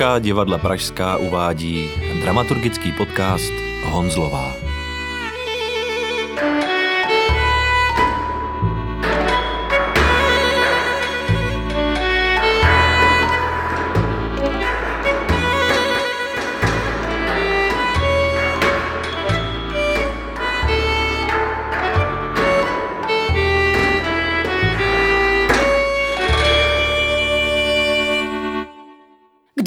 Česká divadla Pražská uvádí dramaturgický podcast Honzlová.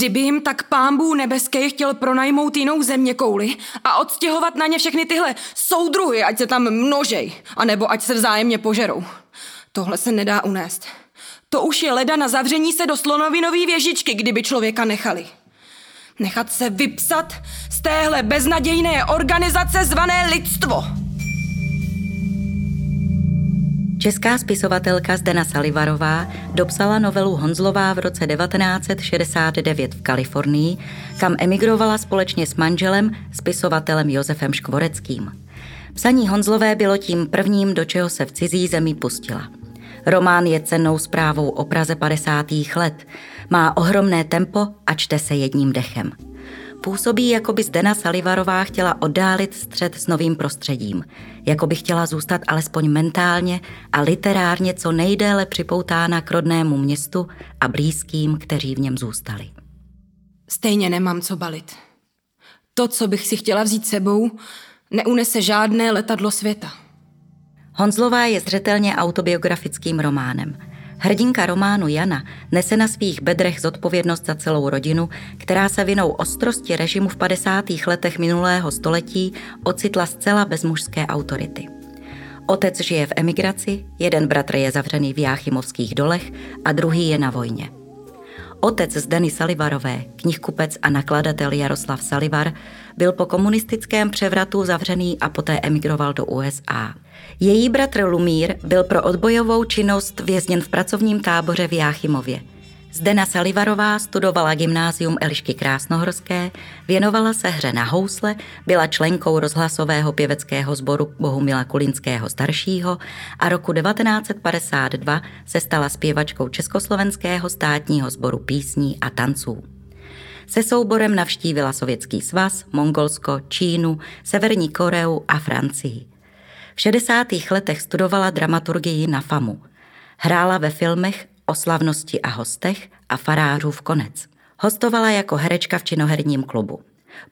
Kdyby jim tak pámbů nebeský chtěl pronajmout jinou země kouli a odstěhovat na ně všechny tyhle soudruhy, ať se tam množej, anebo ať se vzájemně požerou. Tohle se nedá unést. To už je leda na zavření se do slonovinové věžičky, kdyby člověka nechali. Nechat se vypsat z téhle beznadějné organizace zvané lidstvo. Česká spisovatelka Zdena Salivarová dopsala novelu Honzlová v roce 1969 v Kalifornii, kam emigrovala společně s manželem, spisovatelem Josefem Škvoreckým. Psaní Honzlové bylo tím prvním, do čeho se v cizí zemi pustila. Román je cennou zprávou o Praze 50. let, má ohromné tempo a čte se jedním dechem – Působí, jako by Zdena Salivarová chtěla oddálit střed s novým prostředím, jako by chtěla zůstat alespoň mentálně a literárně co nejdéle připoutána k rodnému městu a blízkým, kteří v něm zůstali. Stejně nemám co balit. To, co bych si chtěla vzít sebou, neunese žádné letadlo světa. Honzlová je zřetelně autobiografickým románem – Hrdinka románu Jana nese na svých bedrech zodpovědnost za celou rodinu, která se vinou ostrosti režimu v 50. letech minulého století ocitla zcela bez mužské autority. Otec žije v emigraci, jeden bratr je zavřený v Jáchymovských dolech a druhý je na vojně. Otec Zdeny Salivarové, knihkupec a nakladatel Jaroslav Salivar, byl po komunistickém převratu zavřený a poté emigroval do USA. Její bratr Lumír byl pro odbojovou činnost vězněn v pracovním táboře v Jáchymově. Zdena Salivarová studovala gymnázium Elišky Krásnohorské, věnovala se hře na housle, byla členkou rozhlasového pěveckého sboru Bohumila Kulinského staršího a roku 1952 se stala zpěvačkou Československého státního sboru písní a tanců. Se souborem navštívila Sovětský svaz, Mongolsko, Čínu, Severní Koreu a Francii. V 60. letech studovala dramaturgii na FAMu. Hrála ve filmech O slavnosti a hostech a Farářův konec. Hostovala jako herečka v činoherním klubu.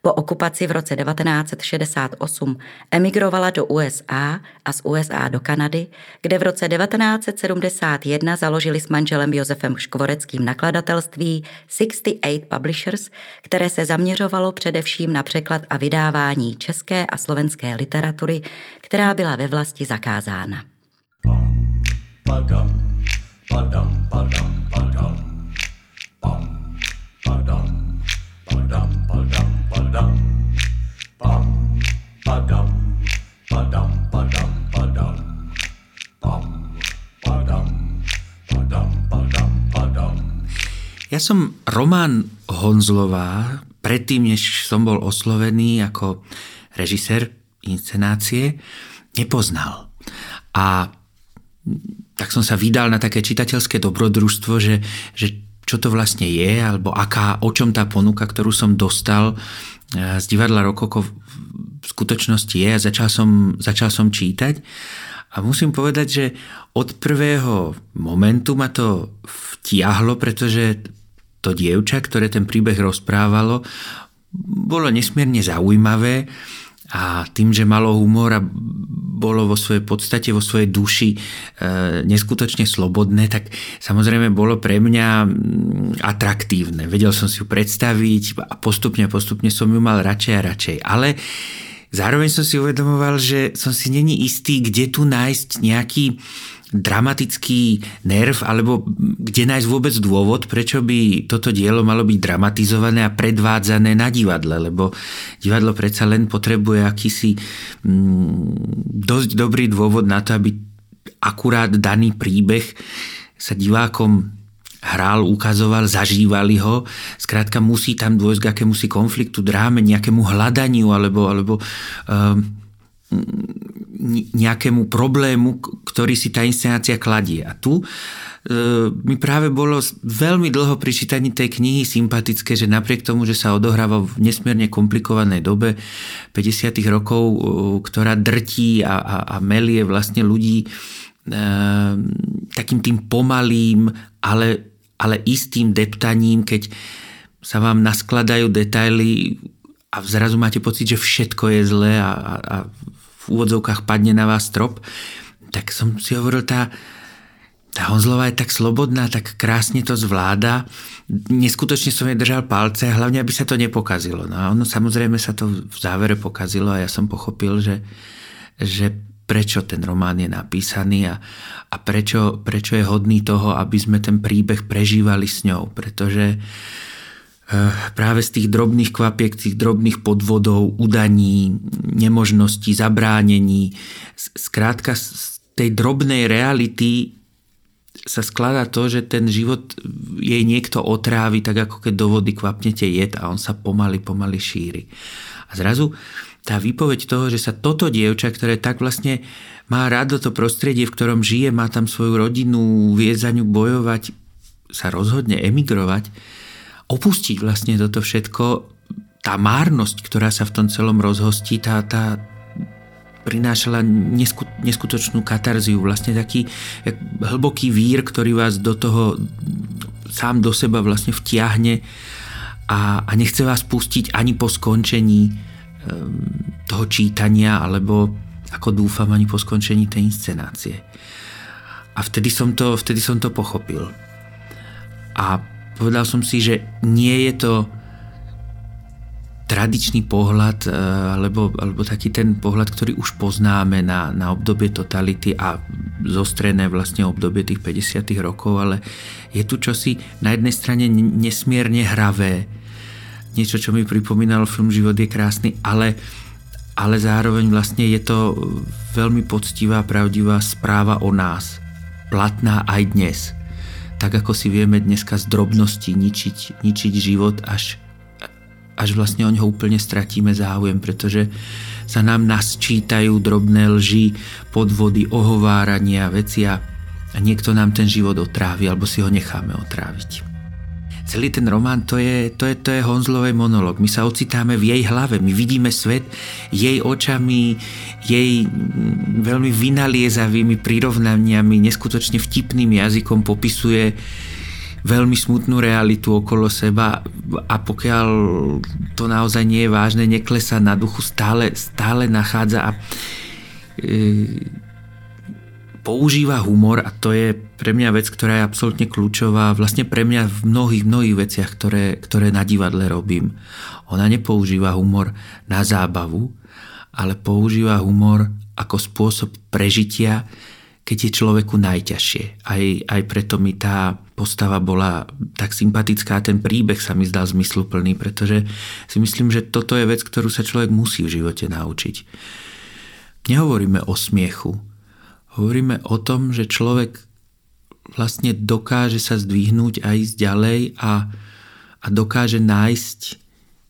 Po okupaci v roce 1968 emigrovala do USA a z USA do Kanady, kde v roce 1971 založili s manželem Josefem Škvoreckým nakladatelství 68 Publishers, které se zaměřovalo především na překlad a vydávání české a slovenské literatury, která byla ve vlasti zakázána. Padam, padam, padam, padam. Ja som Roman Honzlová, predtým, než som bol oslovený ako režisér inscenácie, nepoznal. A tak som sa vydal na také čitateľské dobrodružstvo, že, že čo to vlastne je, alebo aká, o čom tá ponuka, ktorú som dostal eh, z divadla Rokoko v skutočnosti je a začal som, začal som čítať. A musím povedať, že od prvého momentu ma to vtiahlo, pretože to dievča, ktoré ten príbeh rozprávalo, bolo nesmierne zaujímavé a tým, že malo humor a bolo vo svojej podstate, vo svojej duši e, neskutočne slobodné, tak samozrejme bolo pre mňa atraktívne. Vedel som si ju predstaviť a postupne, postupne som ju mal radšej a radšej. Ale zároveň som si uvedomoval, že som si není istý, kde tu nájsť nejaký dramatický nerv, alebo kde nájsť vôbec dôvod, prečo by toto dielo malo byť dramatizované a predvádzané na divadle, lebo divadlo predsa len potrebuje akýsi mm, dosť dobrý dôvod na to, aby akurát daný príbeh sa divákom hral, ukazoval, zažívali ho. Skrátka musí tam dôjsť k akémusi konfliktu, dráme, nejakému hľadaniu alebo, alebo um, nejakému problému, ktorý si tá inscenácia kladie. A tu mi práve bolo veľmi dlho pri čítaní tej knihy sympatické, že napriek tomu, že sa odohráva v nesmierne komplikovanej dobe 50. rokov, ktorá drtí a, a, a melie vlastne ľudí takým tým pomalým, ale, ale istým deptaním, keď sa vám naskladajú detaily a zrazu máte pocit, že všetko je zlé a, a, a v úvodzovkách padne na vás strop, tak som si hovoril, tá, tá Honzlová je tak slobodná, tak krásne to zvláda. Neskutočne som jej držal palce, hlavne aby sa to nepokazilo. No a ono samozrejme sa to v závere pokazilo a ja som pochopil, že, že prečo ten román je napísaný a, a prečo, prečo je hodný toho, aby sme ten príbeh prežívali s ňou. Pretože eh, práve z tých drobných kvapiek, tých drobných podvodov, udaní, nemožností, zabránení, zkrátka z tej drobnej reality sa skladá to, že ten život jej niekto otrávi, tak ako keď do vody kvapnete jed a on sa pomaly, pomaly šíri. A zrazu tá výpoveď toho, že sa toto dievča, ktoré tak vlastne má rád to prostredie, v ktorom žije, má tam svoju rodinu, vie za ňu bojovať, sa rozhodne emigrovať, opustiť vlastne toto všetko, tá márnosť, ktorá sa v tom celom rozhostí, tá, tá, prinášala neskutočnú katarziu, vlastne taký hlboký vír, ktorý vás do toho sám do seba vlastne vtiahne a, a nechce vás pustiť ani po skončení um, toho čítania, alebo ako dúfam ani po skončení tej inscenácie. A vtedy som to, vtedy som to pochopil. A povedal som si, že nie je to tradičný pohľad, e, alebo, alebo taký ten pohľad, ktorý už poznáme na, na obdobie totality a zostrené vlastne obdobie tých 50 rokov, ale je tu čosi na jednej strane nesmierne hravé, niečo, čo mi pripomínalo film Život je krásny, ale, ale zároveň vlastne je to veľmi poctivá, pravdivá správa o nás, platná aj dnes. Tak ako si vieme dneska z drobnosti ničiť, ničiť život až až vlastne o ňo úplne stratíme záujem, pretože sa nám nasčítajú drobné lži, podvody, ohovárania, veci a niekto nám ten život otrávi alebo si ho necháme otráviť. Celý ten román to je, to je, to je Honzlovej monolog. My sa ocitáme v jej hlave, my vidíme svet jej očami, jej veľmi vynaliezavými prirovnaniami, neskutočne vtipným jazykom popisuje veľmi smutnú realitu okolo seba a pokiaľ to naozaj nie je vážne, neklesa na duchu, stále, stále nachádza a e, používa humor a to je pre mňa vec, ktorá je absolútne kľúčová vlastne pre mňa v mnohých, mnohých veciach, ktoré, ktoré na divadle robím. Ona nepoužíva humor na zábavu, ale používa humor ako spôsob prežitia, keď je človeku najťažšie. Aj, aj preto mi tá postava bola tak sympatická, ten príbeh sa mi zdal zmysluplný, pretože si myslím, že toto je vec, ktorú sa človek musí v živote naučiť. Nehovoríme o smiechu. Hovoríme o tom, že človek vlastne dokáže sa zdvihnúť a ísť ďalej a, a dokáže nájsť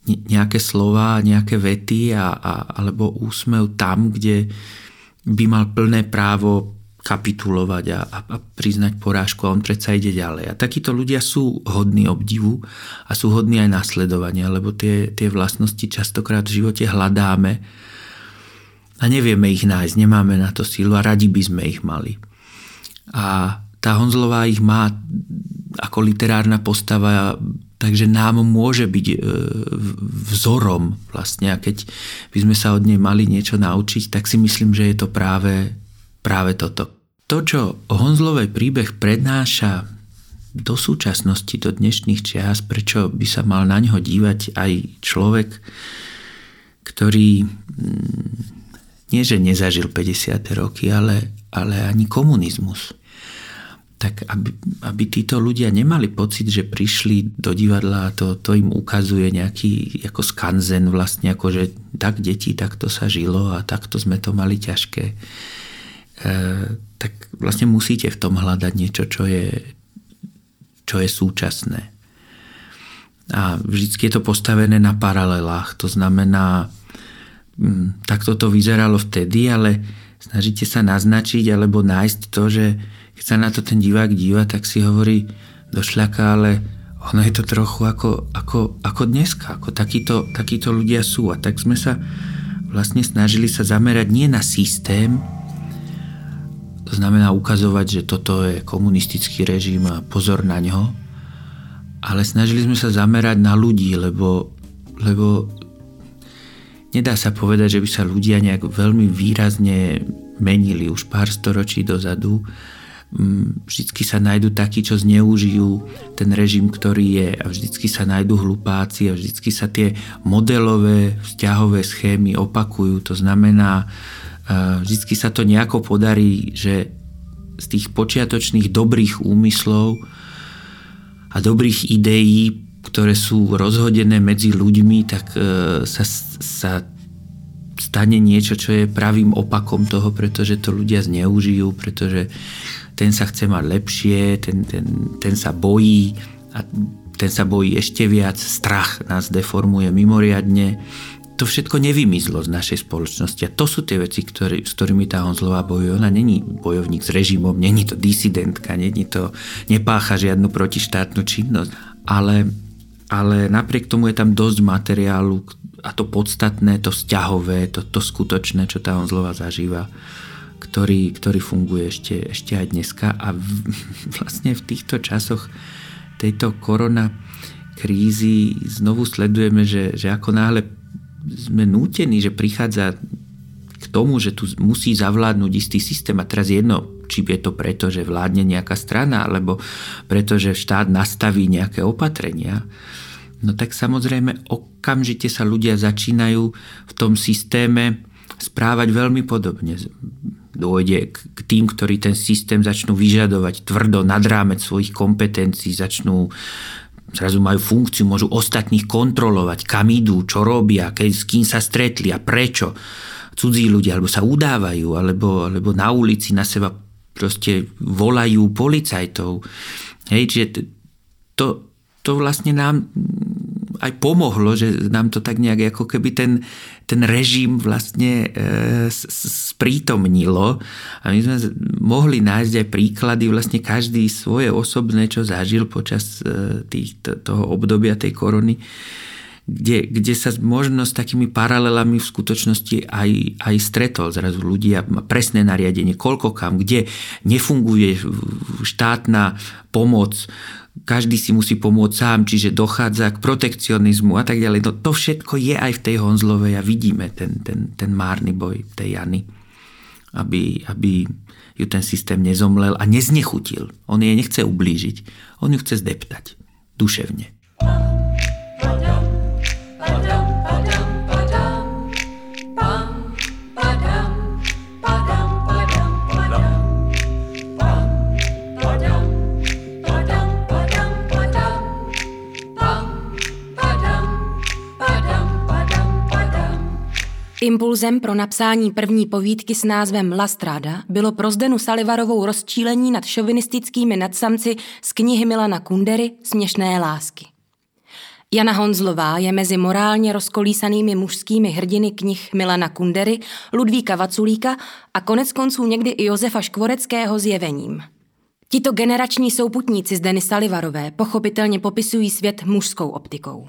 nejaké slova, nejaké vety a, a, alebo úsmev tam, kde by mal plné právo kapitulovať a, a, a priznať porážku a on predsa ide ďalej. A takíto ľudia sú hodní obdivu a sú hodní aj nasledovania, lebo tie, tie vlastnosti častokrát v živote hľadáme a nevieme ich nájsť, nemáme na to sílu a radi by sme ich mali. A tá Honzlová ich má ako literárna postava, takže nám môže byť e, vzorom vlastne a keď by sme sa od nej mali niečo naučiť, tak si myslím, že je to práve práve toto. To, čo Honzlovej príbeh prednáša do súčasnosti, do dnešných čias, prečo by sa mal na ňo dívať aj človek, ktorý mm, nie že nezažil 50. roky, ale, ale ani komunizmus. Tak aby, aby títo ľudia nemali pocit, že prišli do divadla a to, to im ukazuje nejaký ako skanzen vlastne, ako že tak deti, takto sa žilo a takto sme to mali ťažké Eh, tak vlastne musíte v tom hľadať niečo, čo je, čo je súčasné. A vždy je to postavené na paralelách. To znamená, takto to vyzeralo vtedy, ale snažíte sa naznačiť alebo nájsť to, že keď sa na to ten divák díva, tak si hovorí do šľaka, ale ono je to trochu ako, ako, ako dneska, ako takíto, takíto ľudia sú. A tak sme sa vlastne snažili sa zamerať nie na systém, to znamená ukazovať, že toto je komunistický režim a pozor na ňo, ale snažili sme sa zamerať na ľudí, lebo, lebo nedá sa povedať, že by sa ľudia nejak veľmi výrazne menili už pár storočí dozadu. Mm, vždycky sa nájdu takí, čo zneužijú ten režim, ktorý je a vždycky sa nájdu hlupáci a vždycky sa tie modelové vzťahové schémy opakujú. To znamená, vždycky sa to nejako podarí, že z tých počiatočných dobrých úmyslov a dobrých ideí, ktoré sú rozhodené medzi ľuďmi, tak sa, sa stane niečo, čo je pravým opakom toho, pretože to ľudia zneužijú, pretože ten sa chce mať lepšie, ten, ten, ten sa bojí a ten sa bojí ešte viac, strach nás deformuje mimoriadne. To všetko nevymizlo z našej spoločnosti a to sú tie veci, ktorý, s ktorými tá Honzlová bojuje. Ona není bojovník s režimom, není to disidentka, není to, nepácha žiadnu protištátnu činnosť, ale, ale napriek tomu je tam dosť materiálu a to podstatné, to vzťahové, to, to skutočné, čo tá Honzlová zažíva ktorý, ktorý funguje ešte, ešte aj dneska. A v, vlastne v týchto časoch tejto korona krízy znovu sledujeme, že, že ako náhle sme nútení, že prichádza k tomu, že tu musí zavládnuť istý systém a teraz jedno, či je to preto, že vládne nejaká strana, alebo preto, že štát nastaví nejaké opatrenia, no tak samozrejme okamžite sa ľudia začínajú v tom systéme správať veľmi podobne dôjde k tým, ktorí ten systém začnú vyžadovať tvrdo nad rámec svojich kompetencií, začnú zrazu majú funkciu, môžu ostatných kontrolovať, kam idú, čo robia, keď, s kým sa stretli a prečo. Cudzí ľudia, alebo sa udávajú, alebo, alebo na ulici na seba proste volajú policajtov. Hej, čiže to, to vlastne nám aj pomohlo, že nám to tak nejak ako keby ten, ten režim vlastne e, sprítomnilo a my sme mohli nájsť aj príklady vlastne každý svoje osobné, čo zažil počas e, tých, toho obdobia tej korony, kde, kde sa možno s takými paralelami v skutočnosti aj, aj stretol. Zrazu ľudia presné nariadenie, koľko kam, kde nefunguje štátna pomoc, každý si musí pomôcť sám, čiže dochádza k protekcionizmu a tak ďalej. No to všetko je aj v tej Honzlovej a vidíme ten, ten, ten márny boj tej Jany, aby, aby ju ten systém nezomlel a neznechutil. On jej nechce ublížiť, on ju chce zdeptať duševne. Impulzem pro napsání první povídky s názvem La Strada bylo pro Zdenu Salivarovou rozčílení nad šovinistickými nadsamci z knihy Milana Kundery Směšné lásky. Jana Honzlová je mezi morálně rozkolísanými mužskými hrdiny knih Milana Kundery, Ludvíka Vaculíka a konec konců někdy i Josefa Škvoreckého zjevením. Tito generační souputníci Zdeny Salivarové pochopitelně popisují svět mužskou optikou.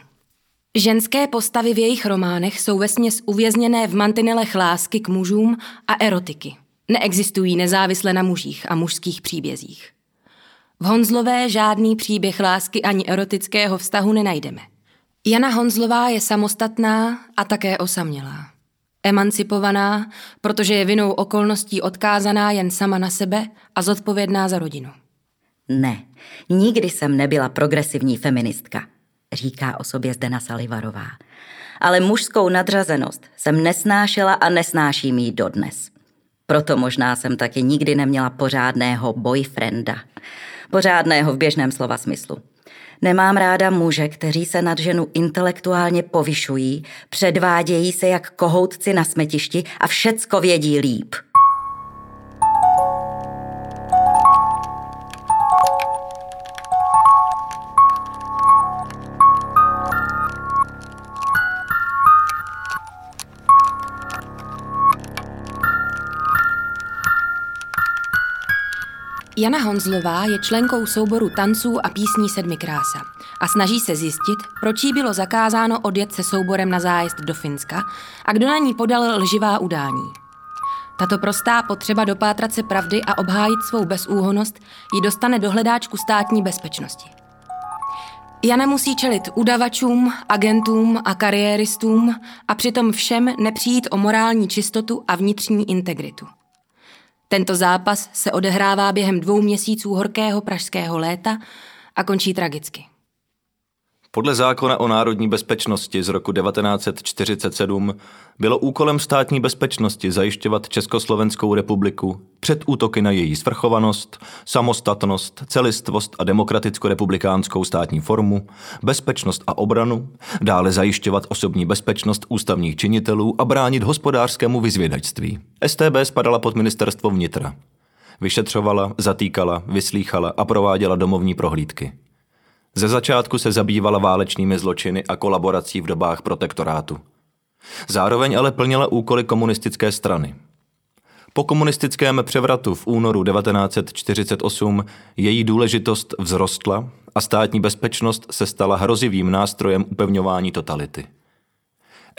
Ženské postavy v jejich románech jsou vesměs uvězněné v mantinelech lásky k mužům a erotiky. Neexistují nezávisle na mužích a mužských příbězích. V Honzlové žádný příběh lásky ani erotického vztahu nenajdeme. Jana Honzlová je samostatná a také osamělá. Emancipovaná, protože je vinou okolností odkázaná jen sama na sebe a zodpovědná za rodinu. Ne, nikdy jsem nebyla progresivní feministka říká o sobě Zdena Salivarová. Ale mužskou nadřazenost jsem nesnášela a nesnáším ji dodnes. Proto možná jsem taky nikdy neměla pořádného boyfrienda. Pořádného v běžném slova smyslu. Nemám ráda muže, kteří se nad ženu intelektuálně povyšují, předvádějí se jak kohoutci na smetišti a všecko vědí líp. Jana Honzlová je členkou souboru tanců a písní Sedmi krása a snaží se zjistit, proč jí bylo zakázáno odjet se souborem na zájezd do Finska a kdo na ní podal lživá udání. Tato prostá potřeba dopátrat se pravdy a obhájit svou bezúhonost ji dostane do hledáčku státní bezpečnosti. Jana musí čelit udavačům, agentům a kariéristům a přitom všem nepřijít o morální čistotu a vnitřní integritu. Tento zápas se odehrává během dvou měsíců horkého pražského léta a končí tragicky. Podle zákona o národní bezpečnosti z roku 1947 bylo úkolem státní bezpečnosti zajišťovat Československou republiku před útoky na její svrchovanost, samostatnost, celistvost a demokraticko-republikánskou státní formu, bezpečnost a obranu, dále zajišťovat osobní bezpečnost ústavních činitelů a bránit hospodářskému vyzvědačství. STB spadala pod ministerstvo vnitra. Vyšetřovala, zatýkala, vyslýchala a prováděla domovní prohlídky. Ze začátku se zabývala válečnými zločiny a kolaborací v dobách protektorátu. Zároveň ale plnila úkoly komunistické strany. Po komunistickém převratu v únoru 1948 její důležitost vzrostla a státní bezpečnost se stala hrozivým nástrojem upevňování totality.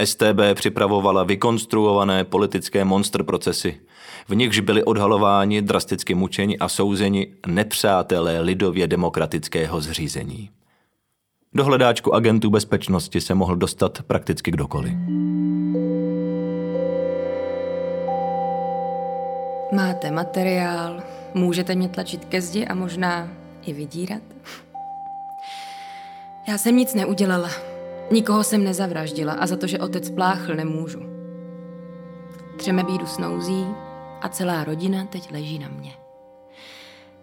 STB připravovala vykonstruované politické monstr procesy, v nichž byli odhalováni, drasticky mučeni a souzeni nepřátelé lidově demokratického zřízení. Do hledáčku agentů bezpečnosti se mohl dostat prakticky kdokoliv. Máte materiál, můžete mě tlačit ke zdi a možná i vydírat. Já jsem nic neudělala. Nikoho jsem nezavraždila a za to, že otec pláchl, nemůžu. Třeme bídu snouzí a celá rodina teď leží na mě.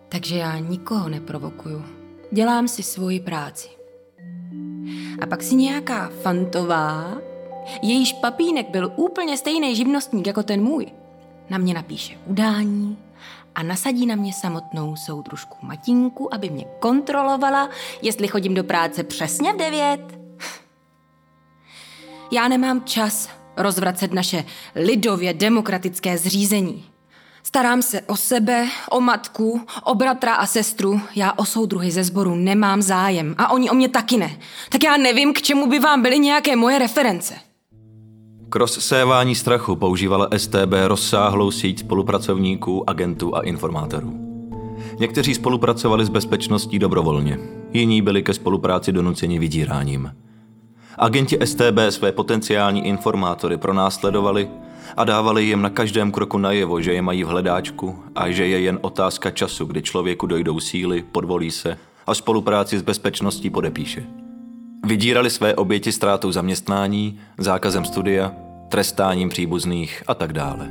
Takže já nikoho neprovokuju. Dělám si svoji práci. A pak si nějaká fantová, jejíž papínek byl úplně stejný živnostník jako ten můj, na mě napíše udání a nasadí na mě samotnou soudružku Matinku, aby mě kontrolovala, jestli chodím do práce přesně v devět. Já nemám čas rozvracet naše lidově demokratické zřízení. Starám se o sebe, o matku, o bratra a sestru. Já o soudruhy ze sboru nemám zájem a oni o mě taky ne. Tak já nevím, k čemu by vám byly nějaké moje reference. K rozsévání strachu používala STB rozsáhlou síť spolupracovníků, agentů a informátorů. Někteří spolupracovali s bezpečností dobrovolně, jiní byli ke spolupráci donuceni vydíráním. Agenti STB své potenciální informátory pronásledovali a dávali jim na každém kroku najevo, že je mají v hledáčku a že je jen otázka času, kdy člověku dojdou síly, podvolí se a spolupráci s bezpečností podepíše. Vydírali své oběti ztrátou zaměstnání, zákazem studia, trestáním příbuzných a tak dále.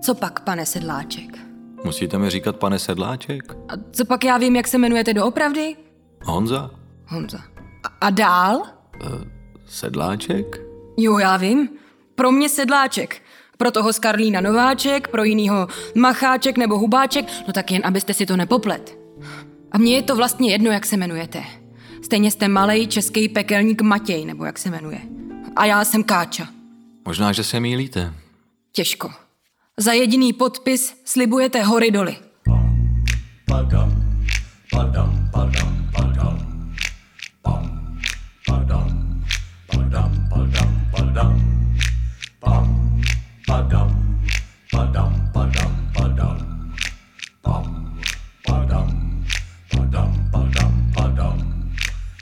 Co pak, pane Sedláček? Musíte mi říkat pane Sedláček? A co pak já vím, jak se jmenujete doopravdy? Honza? Honza. A, dál? Uh, sedláček? Jo, já vím. Pro mě sedláček. Pro toho z Karlína Nováček, pro jinýho Macháček nebo Hubáček, no tak jen abyste si to nepoplet. A mně je to vlastně jedno, jak se jmenujete. Stejně jste malej český pekelník Matěj, nebo jak se jmenuje. A já jsem Káča. Možná, že se mýlíte. Těžko. Za jediný podpis slibujete hory doly. Padam, padam, padam, padam. Pam, padam,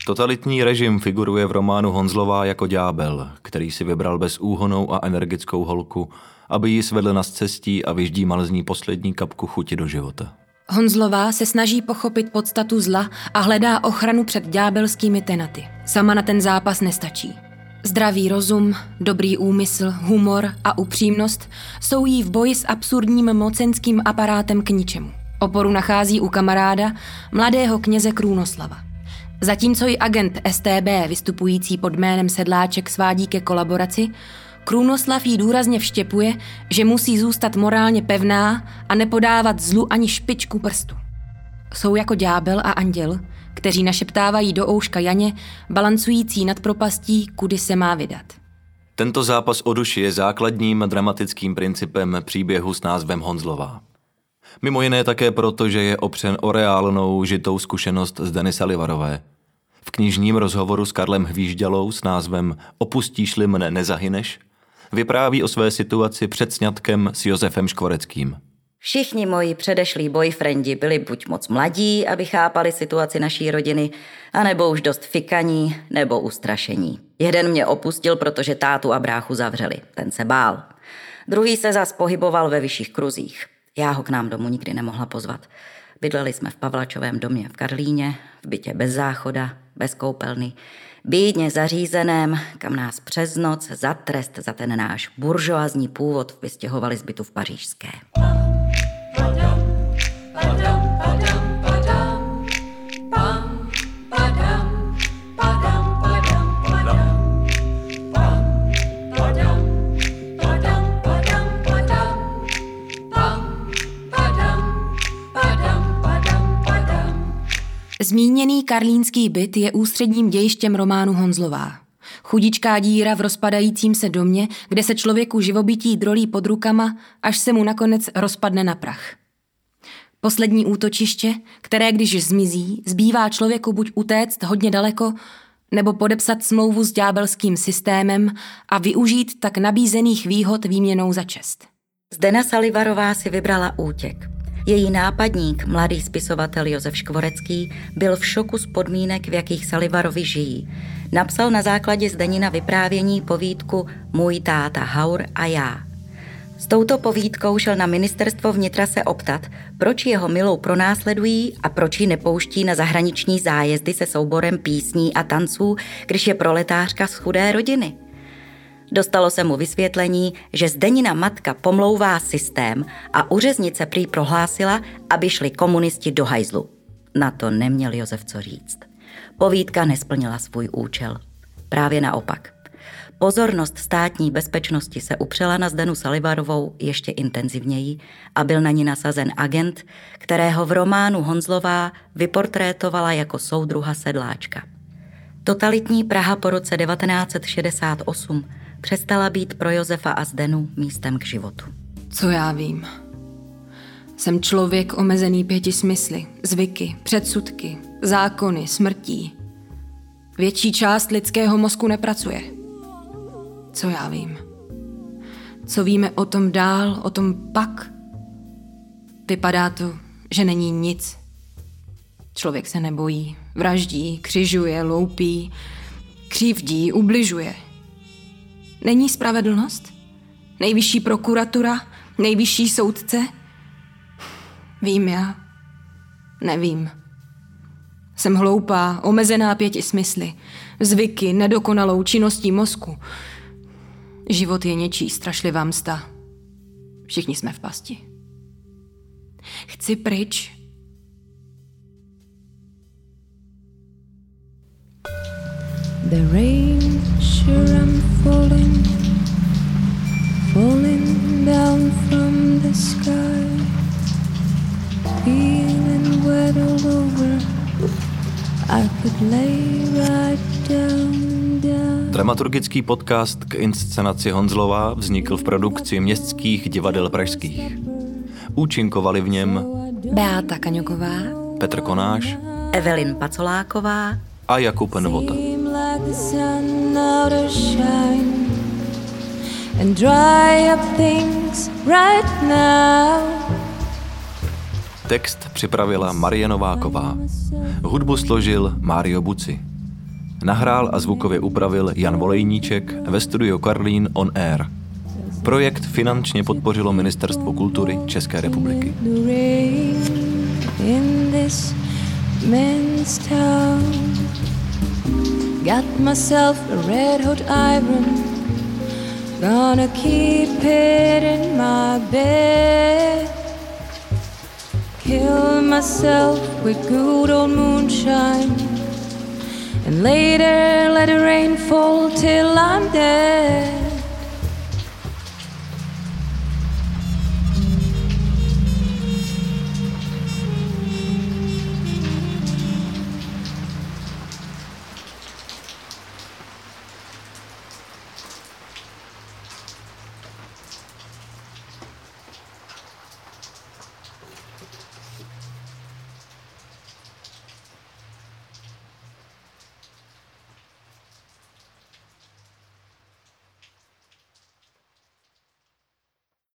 Totalitní režim figuruje v románu Honzlová jako ďábel, který si vybral bezúhonou a energickou holku, aby ji svedl na cestí a vyždímal z ní poslední kapku chuti do života. Honzlová se snaží pochopit podstatu zla a hledá ochranu před ďábelskými tenaty. Sama na ten zápas nestačí. Zdravý rozum, dobrý úmysl, humor a upřímnost jsou jí v boji s absurdním mocenským aparátem k ničemu. Oporu nachází u kamaráda, mladého kněze Krůnoslava. Zatímco i agent STB, vystupující pod jménem Sedláček, svádí ke kolaboraci, Krůnoslav jí důrazně vštěpuje, že musí zůstat morálně pevná a nepodávat zlu ani špičku prstu. Jsou jako ďábel a anděl, kteří našeptávají do ouška Janě, balancující nad propastí, kudy se má vydat. Tento zápas o duši je základním dramatickým principem příběhu s názvem Honzlová. Mimo jiné také proto, že je opřen o reálnou žitou zkušenost z Denisa Livarové. V knižním rozhovoru s Karlem Hvížďalou s názvem Opustíš-li mne, nezahyneš vypráví o své situaci před sňatkem s Josefem Škvoreckým. Všichni moji předešlí boyfrienti byli buď moc mladí, aby chápali situaci naší rodiny, anebo už dost fikaní nebo ustrašení. Jeden mě opustil, protože tátu a bráchu zavřeli. Ten se bál. Druhý se zas pohyboval ve vyšších kruzích. Já ho k nám domů nikdy nemohla pozvat. Bydleli jsme v Pavlačovém domě v Karlíně, v bytě bez záchoda, bez koupelny, bídně zařízeném, kam nás přes noc za trest za ten náš buržoazní původ vystěhovali z bytu v Pařížské. Zmíněný karlínský byt je ústředním dějištěm románu Honzlová. Chudičká díra v rozpadajícím se domě, kde se člověku živobytí drolí pod rukama, až se mu nakonec rozpadne na prach. Poslední útočiště, které když zmizí, zbývá člověku buď utéct hodně daleko, nebo podepsat smlouvu s ďábelským systémem a využít tak nabízených výhod výměnou za čest. Zdena Salivarová si vybrala útěk. Její nápadník, mladý spisovatel Josef Škvorecký, byl v šoku z podmínek, v jakých Salivarovi žijí. Napsal na základě Zdenina vyprávění povídku Můj táta Haur a já. S touto povídkou šel na ministerstvo vnitra se optat, proč jeho milou pronásledují a proč ji nepouští na zahraniční zájezdy se souborem písní a tanců, když je proletářka z chudé rodiny. Dostalo se mu vysvětlení, že Zdenina matka pomlouvá systém a uřeznice prý prohlásila, aby šli komunisti do hajzlu. Na to neměl Josef co říct. Povídka nesplnila svůj účel. Právě naopak. Pozornost státní bezpečnosti se upřela na Zdenu Salivarovou ještě intenzivněji a byl na ní nasazen agent, kterého v románu Honzlová vyportrétovala jako soudruha sedláčka. Totalitní Praha po roce 1968 přestala být pro Josefa a Zdenu místem k životu. Co já vím? Jsem člověk omezený pěti smysly, zvyky, předsudky, zákony, smrtí. Větší část lidského mozku nepracuje. Co já vím? Co víme o tom dál, o tom pak? Vypadá to, že není nic. Člověk se nebojí, vraždí, křižuje, loupí, křivdí, ubližuje – Není spravedlnost? Nejvyšší prokuratura? Nejvyšší soudce? Vím já. Nevím. Jsem hloupá, omezená pěti smysly, zvyky, nedokonalou činností mozku. Život je něčí strašlivá msta. Všichni jsme v pasti. Chci pryč. The rain sure I'm falling, falling down from the sky, feeling wet all over. I could lay right down, down. Dramaturgický podcast k inscenaci Honzlová vznikl v produkci městských divadel pražských. Účinkovali v něm Beáta Kaňoková, Petr Konáš, Evelyn Pacoláková a Jakub Novota. And dry up things right now. Text připravila Marie Nováková. Hudbu složil Mário Buci. Nahrál a zvukově upravil Jan Volejníček ve studiu Karlín on Air. Projekt finančně podpořilo Ministerstvo kultury České republiky. Got myself a red hot iron. Gonna keep it in my bed. Kill myself with good old moonshine. And later let the rain fall till I'm dead.